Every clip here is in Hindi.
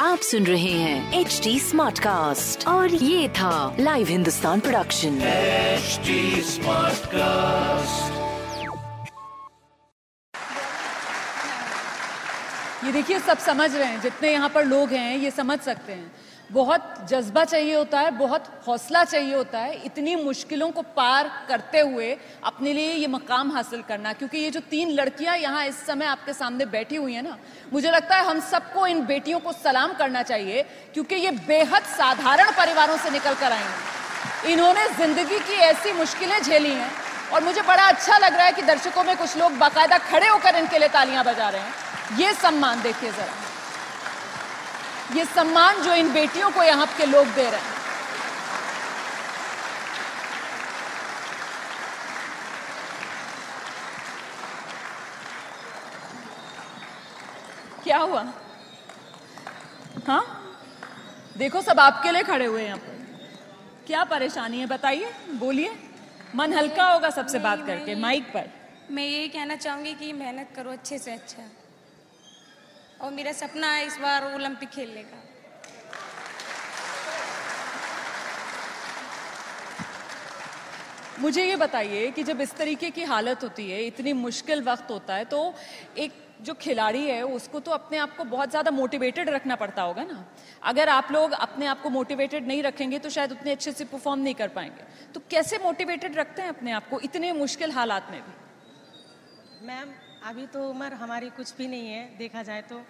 आप सुन रहे हैं एच डी स्मार्ट कास्ट और ये था live Hindustan production H smart cast ये देखिए सब समझ रहे हैं जितने यहाँ पर लोग हैं ये समझ सकते हैं। बहुत जज्बा चाहिए होता है, बहुत हौसला चाहिए होता है इतनी मुश्किलों को पार करते हुए अपने लिए ये मकाम हासिल करना, क्योंकि ये जो तीन लड़कियाँ यहाँ इस समय आपके सामने बैठी हुई हैं ना, मुझे लगता है हम सबको इन बेटियों को सलाम करना चाहिए, क्योंकि ये बेहद साधारण परिवारों से निकल कर आई हैं। इन्होंने ज़िंदगी की ऐसी मुश्किलें झेली हैं और मुझे बड़ा अच्छा लग रहा है कि दर्शकों में कुछ लोग बाकायदा खड़े होकर इनके लिए तालियाँ बजा रहे हैं। ये सम्मान देखिए जरा। ये सम्मान जो इन बेटियों को यहाँ के लोग दे रहे हैं। क्या हुआ? हाँ? देखो सब आपके लिए खड़े हुए हैं यहाँ पर। क्या परेशानी है बताइए बोलिए। मन हल्का होगा सबसे बात करके माइक पर। मैं यही कहना चाहूँगी कि मेहनत करो अच्छे से अच्छा। और मेरा सपना है इस बार ओलंपिक खेलने का। मुझे ये बताइए कि जब इस तरीके की हालत होती है इतनी मुश्किल वक्त होता है तो एक जो खिलाड़ी है उसको तो अपने आप को बहुत ज़्यादा मोटिवेटेड रखना पड़ता होगा ना? अगर आप लोग अपने आप को मोटिवेटेड नहीं रखेंगे तो शायद उतने अच्छे से परफॉर्म नहीं कर पाएँगे। तो कैसे मोटिवेटेड रखते हैं अपने आप को इतने मुश्किल हालात में भी? मैम अभी तो उम्र हमारी कुछ भी नहीं है, देखा जाए तो।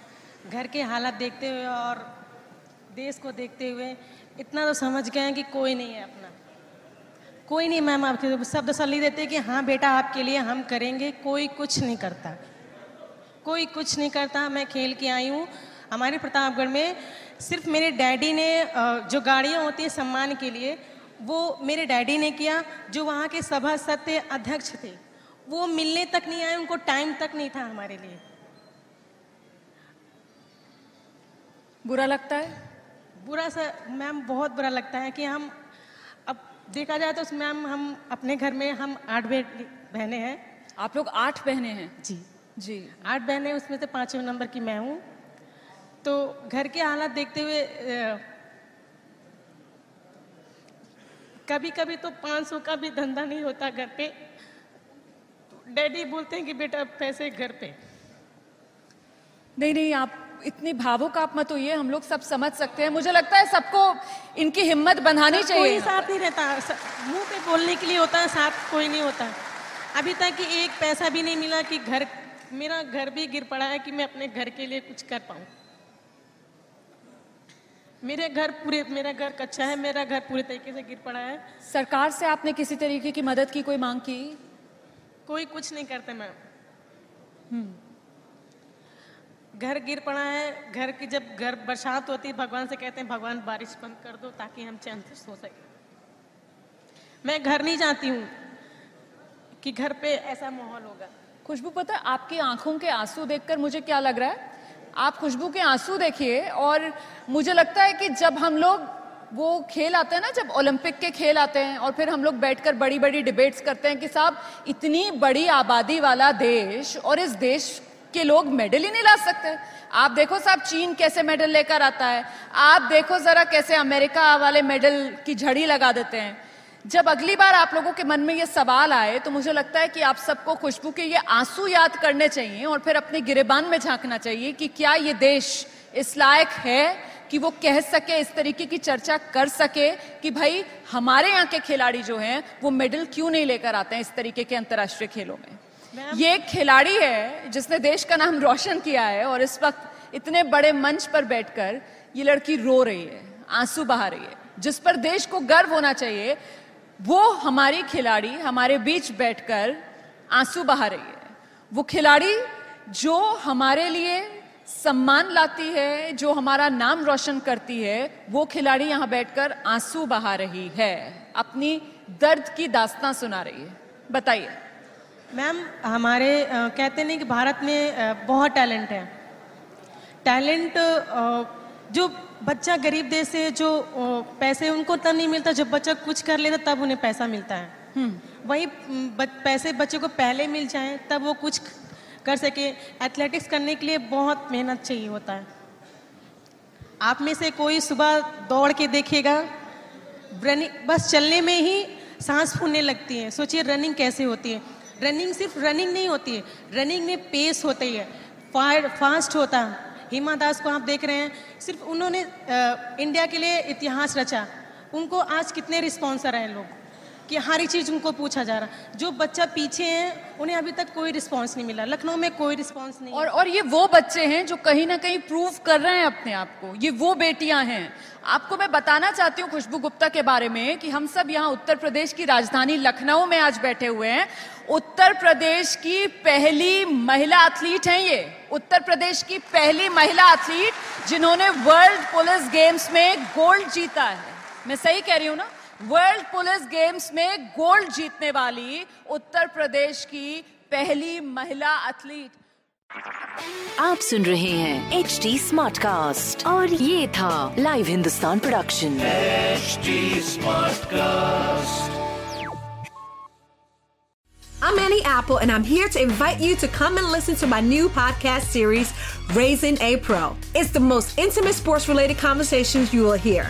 घर के हालात देखते हुए और देश को देखते हुए इतना तो समझ गए हैं कि कोई नहीं है अपना। कोई नहीं, मैम, आपके शब्द सली देते कि हाँ बेटा, आपके लिए हम करेंगे, कोई कुछ नहीं करता। कोई कुछ नहीं करता, मैं खेल के आई हूँ। हमारे प्रतापगढ़ में सिर्फ़ मेरे डैडी ने जो गाड़ियाँ होती हैं सम्मान के लिए, वो मेरे डैडी ने किया, जो वहाँ के सभा सत्य अध्यक्ष थे। वो मिलने तक नहीं आए उनको टाइम तक नहीं था हमारे लिए। बुरा लगता है? बुरा सा मैम बहुत बुरा लगता है कि हम अब देखा जाए तो मैम हम अपने घर में हम आठ बहने हैं। आप लोग आठ बहनें हैं? जी। जी। आठ बहनें उसमें से पाँचवें नंबर की मैं हूँ। तो घर के हालात देखते हुए कभी कभी तो 500 का भी धंधा नहीं होता घर पे। डैडी बोलते हैं कि बेटा पैसे घर पे। नहीं नहीं आप इतनी भावुक आप मत होइए हम लोग सब समझ सकते हैं। मुझे लगता है सबको इनकी हिम्मत बनानी चाहिए। कोई साथ नहीं रहता। मुँह पे बोलने के लिए होता है साथ कोई नहीं होता। अभी तक एक पैसा भी नहीं मिला कि घर मेरा घर भी गिर पड़ा है कि मैं अपने घर के लिए कुछ कर पाऊँ। मेरे घर पूरे मेरा घर कच्चा है मेरा घर पूरे तरीके से गिर पड़ा है। सरकार से आपने किसी तरीके की मदद की कोई मांग की? कोई कुछ नहीं करते मैम। घर गिर पड़ा है, घर की जब घर बरसात होती है, भगवान से कहते हैं, भगवान, बारिश बंद कर दो ताकि हम चैन से सो सके। मैं घर नहीं जाती हूँ कि घर पे ऐसा माहौल होगा। खुशबू, पता आपकी आँखों के आँसू देखकर मुझे क्या लग रहा है? आप खुशबू के आँसू देखिए और मुझे लगता है कि जब हम लोग वो खेल आते हैं ना, जब ओलंपिक के खेल आते हैं और फिर हम लोग बैठकर बड़ी बड़ी डिबेट्स करते हैं कि साहब, इतनी बड़ी आबादी वाला देश और इस देश के लोग मेडल ही नहीं ला सकते। आप देखो साहब, चीन कैसे मेडल लेकर आता है। आप देखो जरा कैसे अमेरिका वाले मेडल की झड़ी लगा देते हैं। जब अगली बार आप लोगों के मन में ये सवाल आए तो मुझे लगता है कि आप सबको खुशबू के ये आँसू याद करने चाहिए और फिर अपने गिरेबान में झांकना चाहिए कि क्या ये देश इस लायक है कि वो कह सके इस तरीके की चर्चा कर सके कि भाई हमारे यहाँ के खिलाड़ी जो हैं वो मेडल क्यों नहीं लेकर आते हैं इस तरीके के अंतर्राष्ट्रीय खेलों में? ये एक खिलाड़ी है जिसने देश का नाम रोशन किया है और इस वक्त इतने बड़े मंच पर बैठकर ये लड़की रो रही है आँसू बहा रही है। जिस पर देश को गर्व होना चाहिए वो हमारी खिलाड़ी हमारे बीच बैठकर आँसू बहा रही है। वो खिलाड़ी जो हमारे लिए सम्मान लाती है जो हमारा नाम रोशन करती है वो खिलाड़ी यहाँ बैठकर आँसू बहा रही है। अपनी दर्द की दास्तां सुना रही है। बताइए। मैम हमारे कहते नहीं कि भारत में बहुत टैलेंट है। टैलेंट जो बच्चा गरीब देश से जो पैसे उनको तब नहीं मिलता जब बच्चा कुछ कर लेता तब उन्हें पैसा मिलता है। वही पैसे बच्चे को पहले मिल जाए तब वो कुछ कर सके। एथलेटिक्स करने के लिए बहुत मेहनत चाहिए होता है। आप में से कोई सुबह दौड़ के देखेगा रनिंग बस चलने में ही सांस फूलने लगती है। सोचिए रनिंग कैसे होती है। रनिंग सिर्फ़ रनिंग नहीं होती है। रनिंग में पेस होती है फायर फास्ट होता। है हिमा दास को आप देख रहे हैं। सिर्फ़ उन्होंने अ, इंडिया के लिए इतिहास रचा। उनको आज कितने रिस्पॉन्सर हैं लोग? कि हर एक चीज़ उनको पूछा जा रहा। जो बच्चा पीछे हैं, उन्हें अभी तक कोई रिस्पॉन्स नहीं मिला। लखनऊ में कोई रिस्पॉन्स नहीं। और और ये वो बच्चे हैं जो कहीं ना कहीं प्रूव कर रहे हैं अपने आप को। ये वो बेटियाँ हैं। आपको मैं बताना चाहती हूँ खुशबू गुप्ता के बारे में कि हम सब यहाँ उत्तर प्रदेश की राजधानी लखनऊ में आज बैठे हुए हैं। उत्तर प्रदेश की पहली महिला एथलीट हैं ये। उत्तर प्रदेश की पहली महिला एथलीट जिन्होंने वर्ल्ड पुलिस गेम्स में गोल्ड जीता है। मैं सही कह रही हूँ ना? वर्ल्ड पुलिस गेम्स में गोल्ड जीतने वाली उत्तर प्रदेश की पहली महिला एथलीट आप सुन रहे हैं एच डी स्मार्ट कास्ट और ये था live Hindustan production HD Smartcast. I'm Annie Apple, and I'm here to invite you to come and listen to my new podcast series, Raising a Pro. It's the most intimate sports related conversations you will hear.